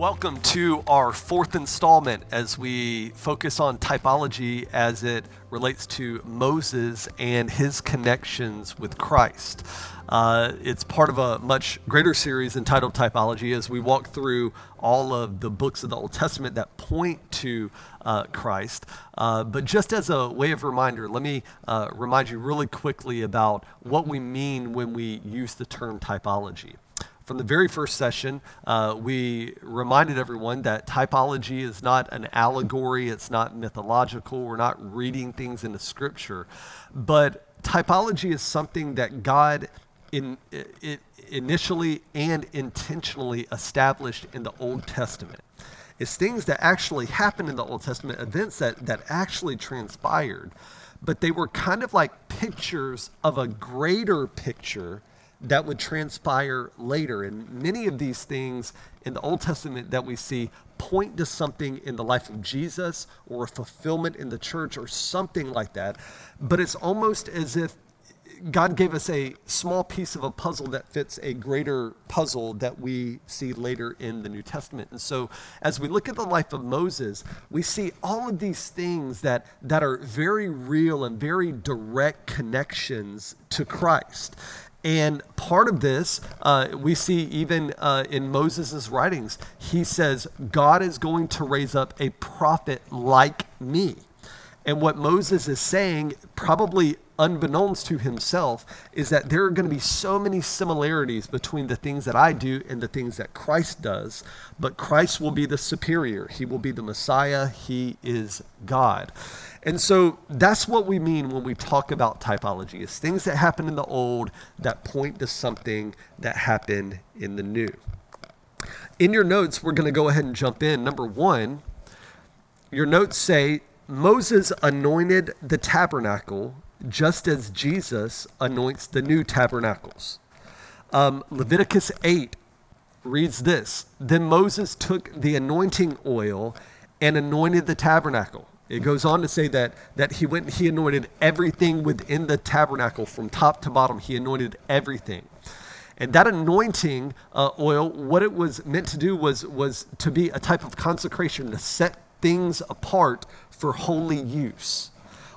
welcome to our fourth installment as we focus on typology as it relates to Moses and his connections with Christ. Uh, it's part of a much greater series entitled Typology as we walk through all of the books of the Old Testament that point to uh, Christ. Uh, but just as a way of reminder, let me uh, remind you really quickly about what we mean when we use the term typology from the very first session, uh, we reminded everyone that typology is not an allegory, it's not mythological, we're not reading things into scripture. But typology is something that God in, it, initially and intentionally established in the Old Testament. It's things that actually happened in the Old Testament, events that, that actually transpired, but they were kind of like pictures of a greater picture that would transpire later. And many of these things in the Old Testament that we see point to something in the life of Jesus or a fulfillment in the church or something like that. But it's almost as if God gave us a small piece of a puzzle that fits a greater puzzle that we see later in the New Testament. And so, as we look at the life of Moses, we see all of these things that, that are very real and very direct connections to Christ. And part of this, uh, we see even uh, in Moses' writings, he says, God is going to raise up a prophet like me. And what Moses is saying, probably unbeknownst to himself, is that there are going to be so many similarities between the things that I do and the things that Christ does. But Christ will be the superior, he will be the Messiah, he is God. And so that's what we mean when we talk about typology. It's things that happen in the old that point to something that happened in the new. In your notes, we're going to go ahead and jump in. Number one, your notes say Moses anointed the tabernacle just as Jesus anoints the new tabernacles. Um, Leviticus 8 reads this Then Moses took the anointing oil and anointed the tabernacle it goes on to say that, that he went he anointed everything within the tabernacle from top to bottom. He anointed everything. And that anointing uh, oil, what it was meant to do was, was to be a type of consecration, to set things apart for holy use.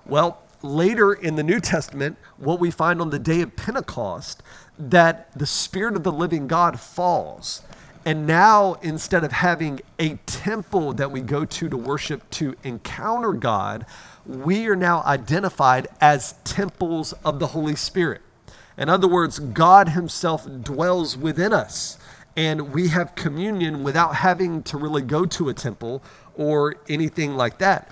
Well, later in the New Testament, what we find on the day of Pentecost, that the Spirit of the living God falls and now, instead of having a temple that we go to to worship, to encounter God, we are now identified as temples of the Holy Spirit. In other words, God Himself dwells within us, and we have communion without having to really go to a temple or anything like that.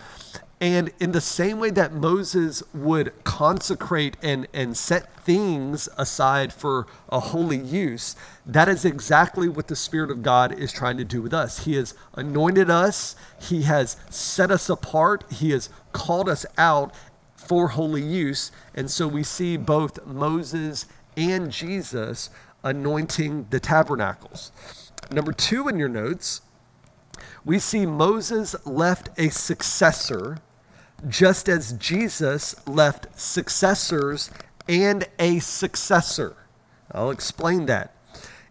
And in the same way that Moses would consecrate and, and set things aside for a holy use, that is exactly what the Spirit of God is trying to do with us. He has anointed us, He has set us apart, He has called us out for holy use. And so we see both Moses and Jesus anointing the tabernacles. Number two in your notes, we see Moses left a successor just as Jesus left successors and a successor. I'll explain that.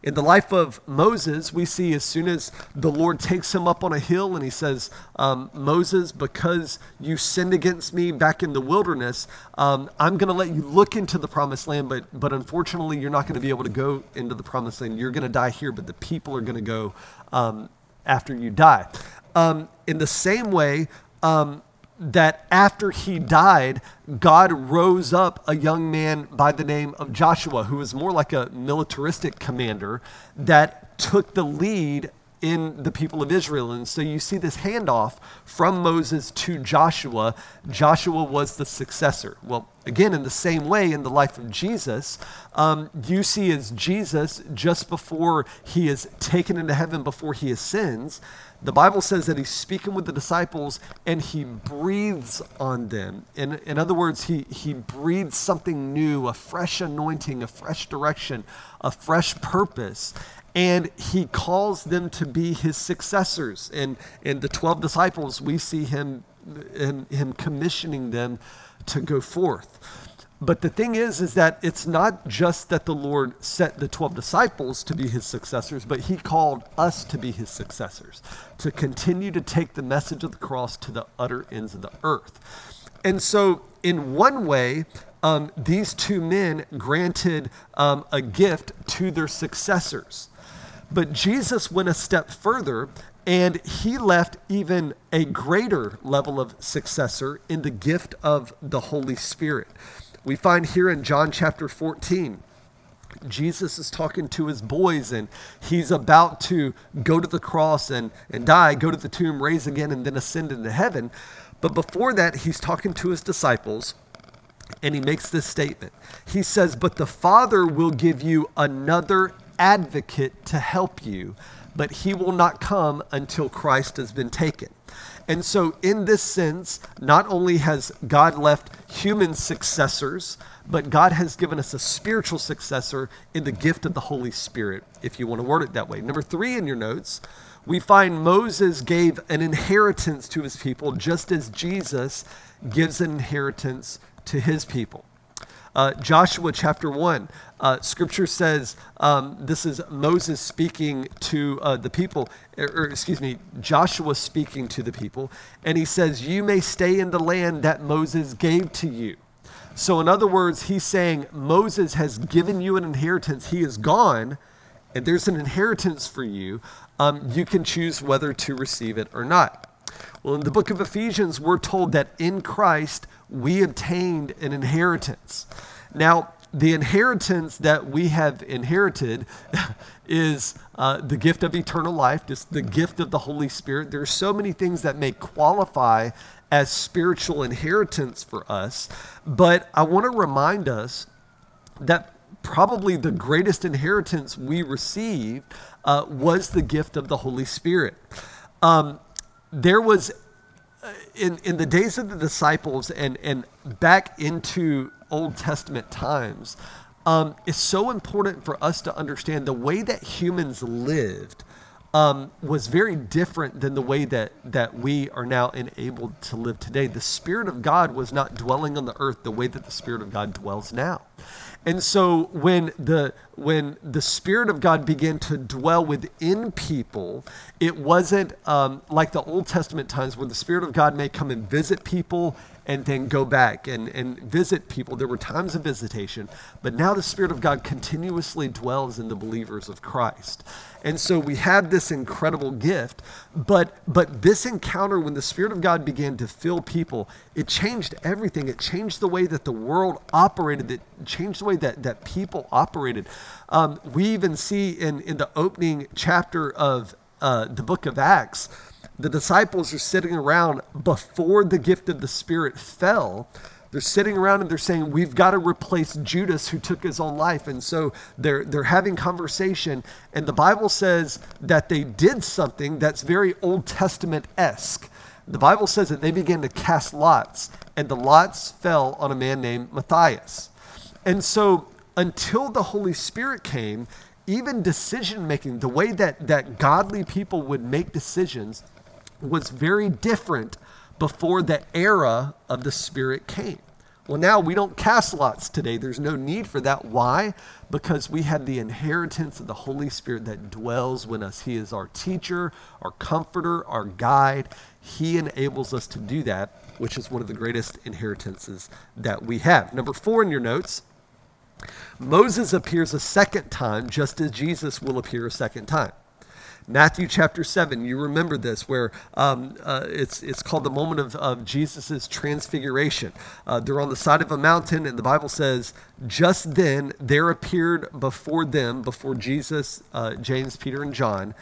In the life of Moses, we see as soon as the Lord takes him up on a hill and he says, um, Moses, because you sinned against me back in the wilderness, um, I'm going to let you look into the promised land, but, but unfortunately, you're not going to be able to go into the promised land. You're going to die here, but the people are going to go um, after you die. Um, in the same way, um, that after he died, God rose up a young man by the name of Joshua, who was more like a militaristic commander that took the lead in the people of Israel. And so you see this handoff from Moses to Joshua. Joshua was the successor. Well, again, in the same way, in the life of Jesus, um, you see as Jesus, just before he is taken into heaven, before he ascends, the Bible says that he's speaking with the disciples and he breathes on them. In, in other words, he, he breathes something new, a fresh anointing, a fresh direction, a fresh purpose. And he calls them to be his successors. And in the 12 disciples, we see him, him, him commissioning them to go forth. But the thing is, is that it's not just that the Lord set the 12 disciples to be his successors, but he called us to be his successors, to continue to take the message of the cross to the utter ends of the earth. And so, in one way, um, these two men granted um, a gift to their successors. But Jesus went a step further and he left even a greater level of successor in the gift of the Holy Spirit. We find here in John chapter 14, Jesus is talking to his boys and he's about to go to the cross and, and die, go to the tomb, raise again, and then ascend into heaven. But before that, he's talking to his disciples and he makes this statement. He says, But the Father will give you another advocate to help you but he will not come until Christ has been taken. And so, in this sense, not only has God left human successors, but God has given us a spiritual successor in the gift of the Holy Spirit, if you want to word it that way. Number three in your notes, we find Moses gave an inheritance to his people, just as Jesus gives an inheritance to his people. Uh, Joshua chapter 1, uh, scripture says um, this is Moses speaking to uh, the people, or, er, er, excuse me, Joshua speaking to the people, and he says, You may stay in the land that Moses gave to you. So, in other words, he's saying, Moses has given you an inheritance. He is gone, and there's an inheritance for you. Um, you can choose whether to receive it or not. Well, in the book of Ephesians, we're told that in Christ, we obtained an inheritance. Now, the inheritance that we have inherited is uh, the gift of eternal life, just the gift of the Holy Spirit. There are so many things that may qualify as spiritual inheritance for us, but I want to remind us that probably the greatest inheritance we received uh, was the gift of the Holy Spirit. Um, there was in, in the days of the disciples and, and back into Old Testament times, um, it's so important for us to understand the way that humans lived um, was very different than the way that, that we are now enabled to live today. The Spirit of God was not dwelling on the earth the way that the Spirit of God dwells now. And so when the when the Spirit of God began to dwell within people, it wasn't um, like the Old Testament times when the Spirit of God may come and visit people and then go back and, and visit people. There were times of visitation, but now the Spirit of God continuously dwells in the believers of Christ. And so we had this incredible gift, but but this encounter when the Spirit of God began to fill people, it changed everything. It changed the way that the world operated. It changed the way that, that people operated. Um, we even see in, in the opening chapter of uh, the book of Acts, the disciples are sitting around before the gift of the Spirit fell they're sitting around and they're saying, We've got to replace Judas who took his own life. And so they're, they're having conversation. And the Bible says that they did something that's very Old Testament esque. The Bible says that they began to cast lots, and the lots fell on a man named Matthias. And so until the Holy Spirit came, even decision making, the way that, that godly people would make decisions, was very different before the era of the Spirit came. Well, now we don't cast lots today. There's no need for that. Why? Because we have the inheritance of the Holy Spirit that dwells with us. He is our teacher, our comforter, our guide. He enables us to do that, which is one of the greatest inheritances that we have. Number four in your notes Moses appears a second time, just as Jesus will appear a second time. Matthew chapter 7, you remember this, where um, uh, it's, it's called the moment of, of Jesus' transfiguration. Uh, they're on the side of a mountain, and the Bible says, Just then there appeared before them, before Jesus, uh, James, Peter, and John,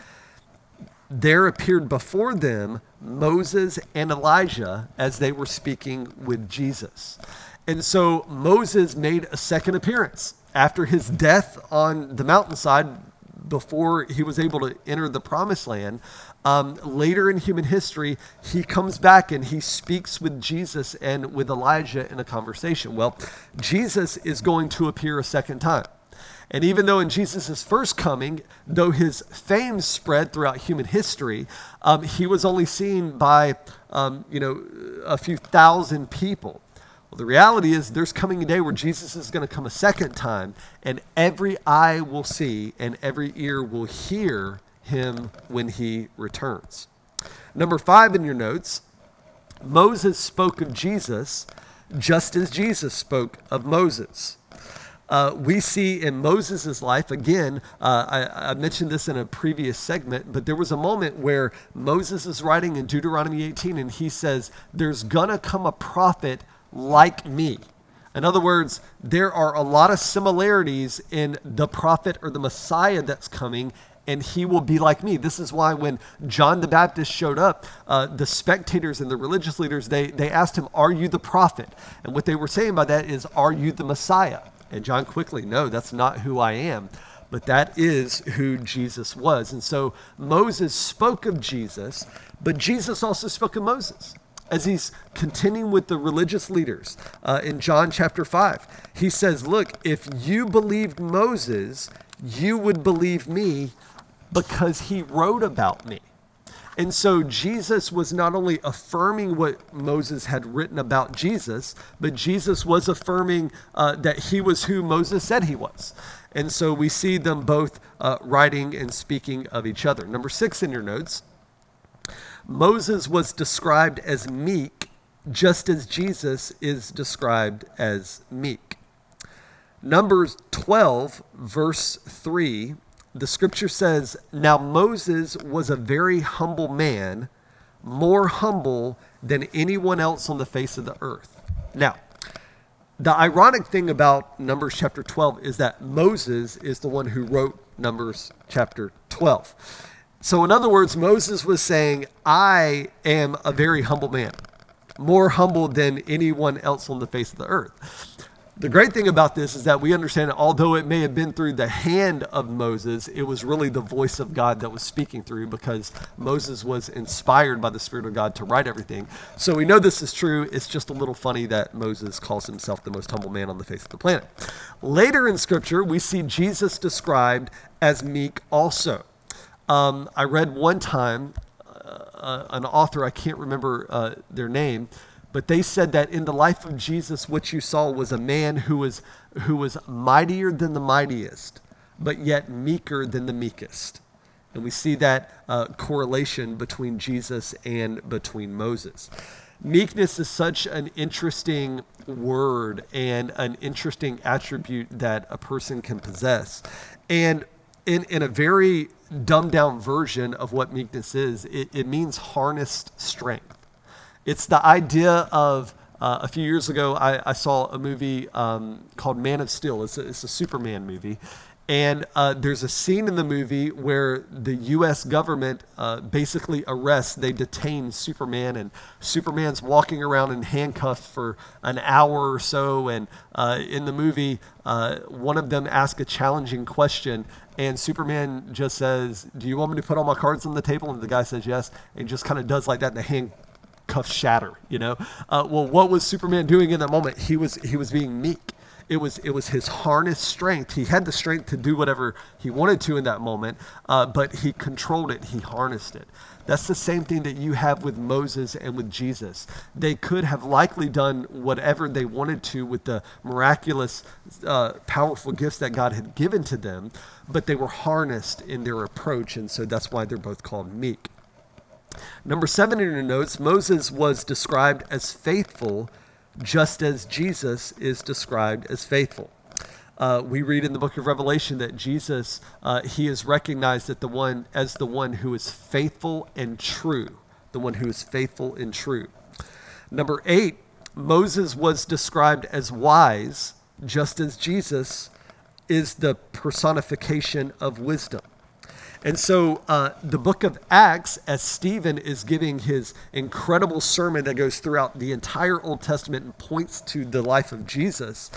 there appeared before them Moses and Elijah as they were speaking with Jesus. And so Moses made a second appearance after his death on the mountainside before he was able to enter the promised land. Um, later in human history, he comes back and he speaks with Jesus and with Elijah in a conversation. Well, Jesus is going to appear a second time. And even though in Jesus' first coming, though his fame spread throughout human history, um, he was only seen by, um, you know, a few thousand people. Well, the reality is there's coming a day where Jesus is going to come a second time, and every eye will see and every ear will hear him when he returns. Number five in your notes Moses spoke of Jesus just as Jesus spoke of Moses. Uh, we see in Moses' life, again, uh, I, I, mentioned this in a previous segment, but there was a moment where Moses is writing in Deuteronomy 18 and he says, There's gonna come a prophet like me. In other words, there are a lot of similarities in the prophet or the Messiah that's coming and he will be like me. This is why when John the Baptist showed up, uh, the spectators and the religious leaders, they, they asked him, Are you the prophet? And what they were saying by that is, Are you the Messiah? And John quickly, No, that's not who I am. But that is who Jesus was. And so Moses spoke of Jesus, but Jesus also spoke of Moses as he's continuing with the religious leaders uh, in John chapter 5. He says, Look, if you believed Moses, you would believe me because he wrote about me. And so Jesus was not only affirming what Moses had written about Jesus, but Jesus was affirming uh, that he was who Moses said he was. And so we see them both uh, writing and speaking of each other. Number six in your notes Moses was described as meek, just as Jesus is described as meek. Numbers 12, verse 3 the scripture says, Now Moses was a very humble man, more humble than anyone else on the face of the earth. Now, the ironic thing about Numbers chapter 12 is that Moses is the one who wrote Numbers chapter 12. So, in other words, Moses was saying, I am a very humble man, more humble than anyone else on the face of the earth. The great thing about this is that we understand that although it may have been through the hand of Moses, it was really the voice of God that was speaking through because Moses was inspired by the Spirit of God to write everything. So we know this is true. It's just a little funny that Moses calls himself the most humble man on the face of the planet. Later in Scripture, we see Jesus described as meek also. Um, I read one time uh, uh an author, I can't remember uh, their name, but they said that in the life of Jesus, what you saw was a man who was, who was mightier than the mightiest, but yet meeker than the meekest. And we see that uh, correlation between Jesus and between Moses. Meekness is such an interesting word and an interesting attribute that a person can possess. And in, in a very dumbed down version of what meekness is, it, it means harnessed strength. It's the idea of uh, a few years ago, I, I saw a movie um, called Man of Steel. It's a, it's a Superman movie. And uh, there's a scene in the movie where the U.S. government uh, basically arrests, they detain Superman, and Superman's walking around in handcuffs for an hour or so. And uh, in the movie, uh, one of them asks a challenging question, and Superman just says, Do you want me to put all my cards on the table? And the guy says yes, and just kind of does like that, and the hand cuffs shatter. You know, uh, well, what was Superman doing in that moment? He was he was being meek. It was it was his harness strength. He had the strength to do whatever he wanted to in that moment, uh, but he controlled it. He harnessed it. That's the same thing that you have with Moses and with Jesus. They could have likely done whatever they wanted to with the miraculous, uh, powerful gifts that God had given to them, but they were harnessed in their approach, and so that's why they're both called meek. Number seven in your notes Moses was described as faithful, just as Jesus is described as faithful. Uh, we read in the book of Revelation that Jesus, uh, he is recognized that the one, as the one who is faithful and true, the one who is faithful and true. Number eight, Moses was described as wise, just as Jesus is the personification of wisdom. And so uh, the book of Acts, as Stephen is giving his incredible sermon that goes throughout the entire Old Testament and points to the life of Jesus,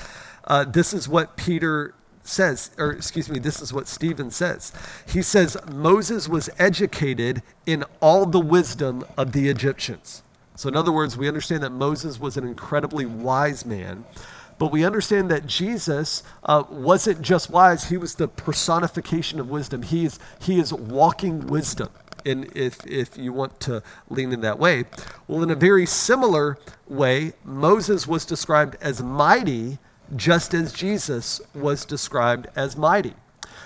uh, this is what Peter says, or excuse me, this is what Stephen says. He says, Moses was educated in all the wisdom of the Egyptians. So, in other words, we understand that Moses was an incredibly wise man. But we understand that Jesus uh, wasn't just wise, he was the personification of wisdom. He is, he is walking wisdom. in, if, if you want to lean in that way. Well, in a very similar way, Moses was described as mighty just as Jesus was described as mighty.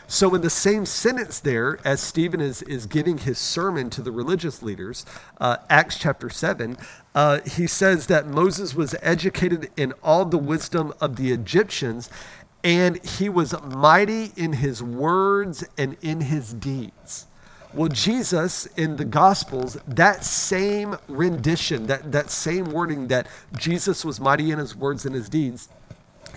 So, in the same sentence there, as Stephen is, is giving his sermon to the religious leaders, uh, Acts chapter 7, uh, he says that Moses was educated in all the wisdom of the Egyptians, and he was mighty in his words and in his deeds. Well, Jesus in the Gospels, that same rendition, that, that same wording that Jesus was mighty in his words and his deeds,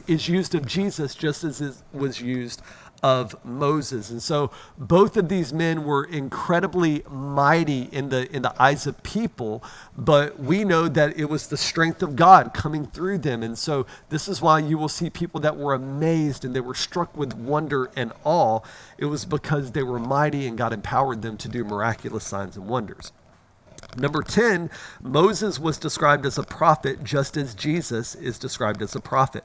is used of Jesus just as it was used of Moses. And so both of these men were incredibly mighty in the in the eyes of people, but we know that it was the strength of God coming through them. And so this is why you will see people that were amazed and they were struck with wonder and awe. It was because they were mighty and God empowered them to do miraculous signs and wonders. Number 10, Moses was described as a prophet just as Jesus is described as a prophet.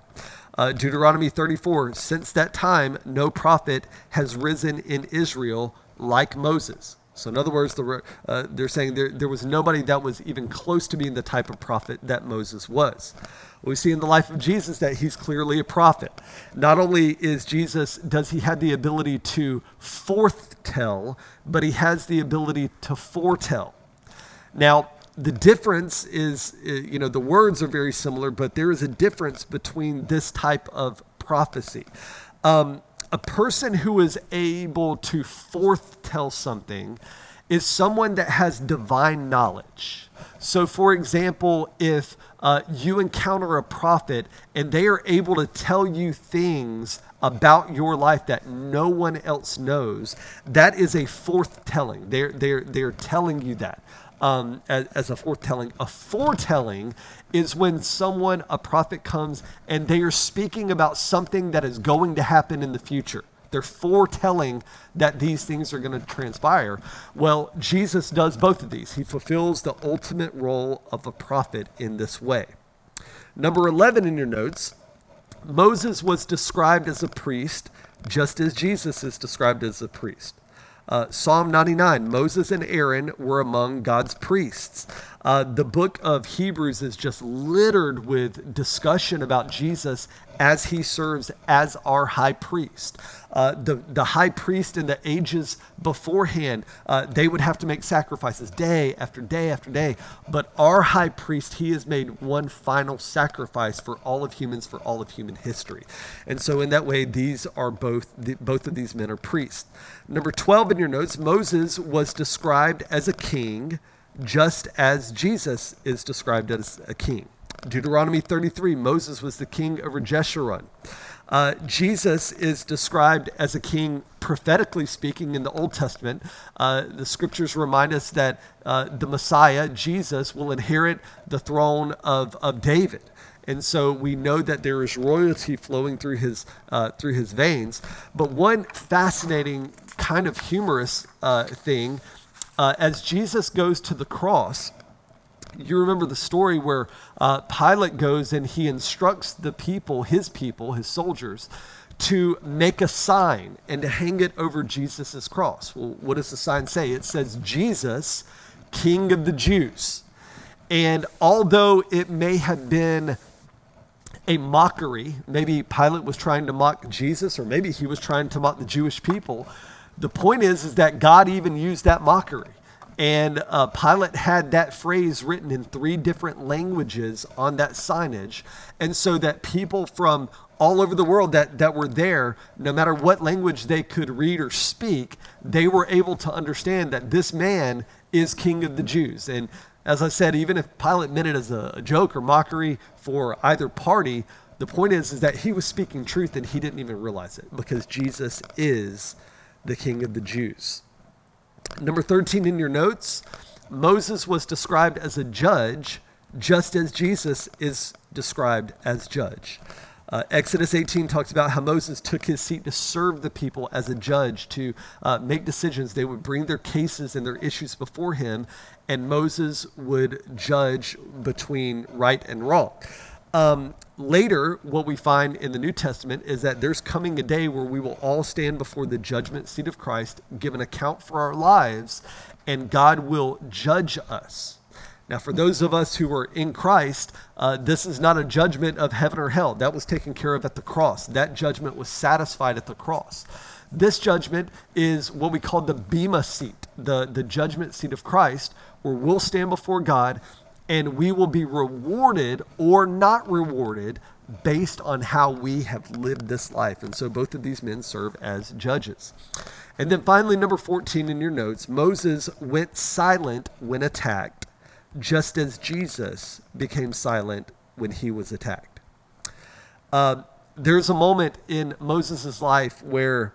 Uh, Deuteronomy 34 Since that time, no prophet has risen in Israel like Moses. So, in other words, the, uh, they're saying there, there was nobody that was even close to being the type of prophet that Moses was. We see in the life of Jesus that he's clearly a prophet. Not only is Jesus, does he have the ability to foretell, but he has the ability to foretell. Now, the difference is, uh, you know, the words are very similar, but there is a difference between this type of prophecy. Um, a person who is able to foretell something is someone that has divine knowledge. So, for example, if uh, you encounter a prophet and they are able to tell you things about your life that no one else knows, that is a foretelling. They're, they're, they're telling you that um, as, as, a foretelling. A foretelling is when someone, a prophet, comes and they are speaking about something that is going to happen in the future. They're foretelling that these things are going to transpire. Well, Jesus does both of these. He fulfills the ultimate role of a prophet in this way. Number 11 in your notes Moses was described as a priest just as Jesus is described as a priest. Uh, Psalm 99 Moses and Aaron were among God's priests. Uh, the book of Hebrews is just littered with discussion about Jesus as he serves as our high priest. Uh, the, the high priest in the ages beforehand, uh, they would have to make sacrifices day after day after day. But our high priest, he has made one final sacrifice for all of humans, for all of human history. And so, in that way, these are both, the, both of these men are priests. Number 12 in your notes, Moses was described as a king just as Jesus is described as a king. Deuteronomy 33, Moses was the king over Jeshurun. Uh, Jesus is described as a king, prophetically speaking, in the Old Testament. Uh, the scriptures remind us that uh, the Messiah, Jesus, will inherit the throne of, of David. And so we know that there is royalty flowing through his, uh, through his veins. But one fascinating, kind of humorous uh, thing uh, as Jesus goes to the cross, you remember the story where uh, Pilate goes and he instructs the people, his people, his soldiers, to make a sign and to hang it over Jesus' cross. Well, what does the sign say? It says, Jesus, King of the Jews. And although it may have been a mockery, maybe Pilate was trying to mock Jesus, or maybe he was trying to mock the Jewish people, the point is, is that God even used that mockery. And uh, Pilate had that phrase written in three different languages on that signage. And so that people from all over the world that, that were there, no matter what language they could read or speak, they were able to understand that this man is king of the Jews. And as I said, even if Pilate meant it as a, joke or mockery for either party, the point is, is that he was speaking truth and he didn't even realize it because Jesus is the king of the Jews. Number 13 in your notes Moses was described as a judge, just as Jesus is described as judge. Uh, Exodus 18 talks about how Moses took his seat to serve the people as a judge, to uh, make decisions. They would bring their cases and their issues before him, and Moses would judge between right and wrong. Um, later, what we find in the New Testament is that there's coming a day where we will all stand before the judgment seat of Christ, give an account for our lives, and God will judge us. Now, for those of us who are in Christ, uh, this is not a judgment of heaven or hell. That was taken care of at the cross. That judgment was satisfied at the cross. This judgment is what we call the Bema seat, the, the judgment seat of Christ, where we'll stand before God and we will be rewarded or not rewarded based on how we have lived this life. And so both of these men serve as judges. And then finally, number 14 in your notes Moses went silent when attacked, just as Jesus became silent when he was attacked. Uh, there's a moment in Moses' life where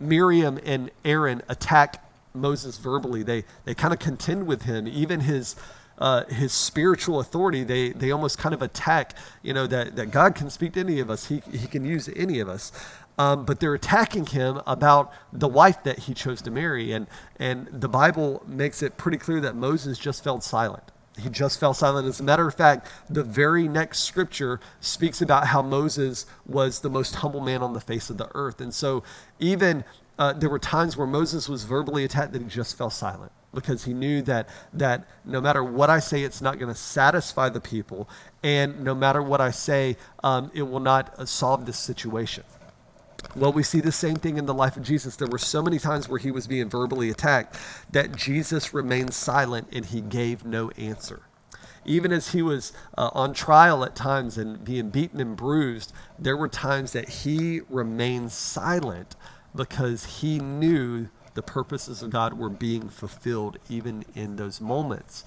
Miriam and Aaron attack Moses verbally. They, they kind of contend with him. Even his uh, his spiritual authority, they, they almost kind of attack, you know, that, that God can speak to any of us, he, he can use any of us. Um, but they're attacking him about the wife that he chose to marry. And, and the Bible makes it pretty clear that Moses just fell silent. He just fell silent. As a matter of fact, the very next scripture speaks about how Moses was the most humble man on the face of the earth. And so, even uh, there were times where Moses was verbally attacked that he just fell silent because he knew that that no matter what I say, it's not going to satisfy the people, and no matter what I say, um, it will not uh, solve this situation. Well, we see the same thing in the life of Jesus. There were so many times where he was being verbally attacked that Jesus remained silent and he gave no answer. Even as he was uh, on trial at times and being beaten and bruised, there were times that he remained silent because he knew the purposes of God were being fulfilled even in those moments.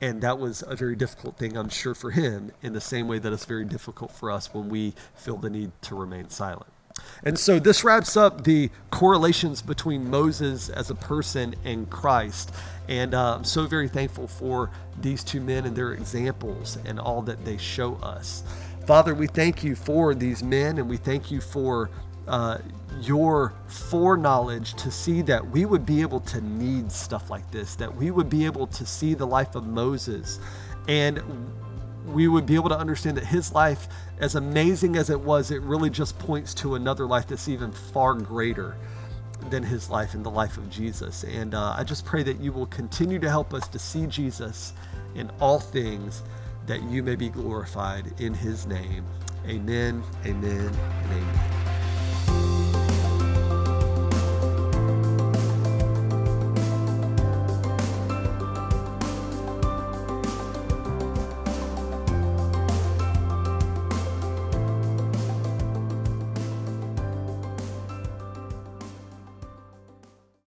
And that was a very difficult thing, I'm sure, for him, in the same way that it's very difficult for us when we feel the need to remain silent. And so this wraps up the correlations between Moses as a person and Christ. And uh, I'm so very thankful for these two men and their examples and all that they show us. Father, we thank you for these men and we thank you for uh, your foreknowledge to see that we would be able to need stuff like this, that we would be able to see the life of Moses, and we would be able to understand that his life, as amazing as it was, it really just points to another life that's even far greater than his life and the life of Jesus. And uh, I just pray that you will continue to help us to see Jesus in all things, that you may be glorified in his name. Amen, amen, amen.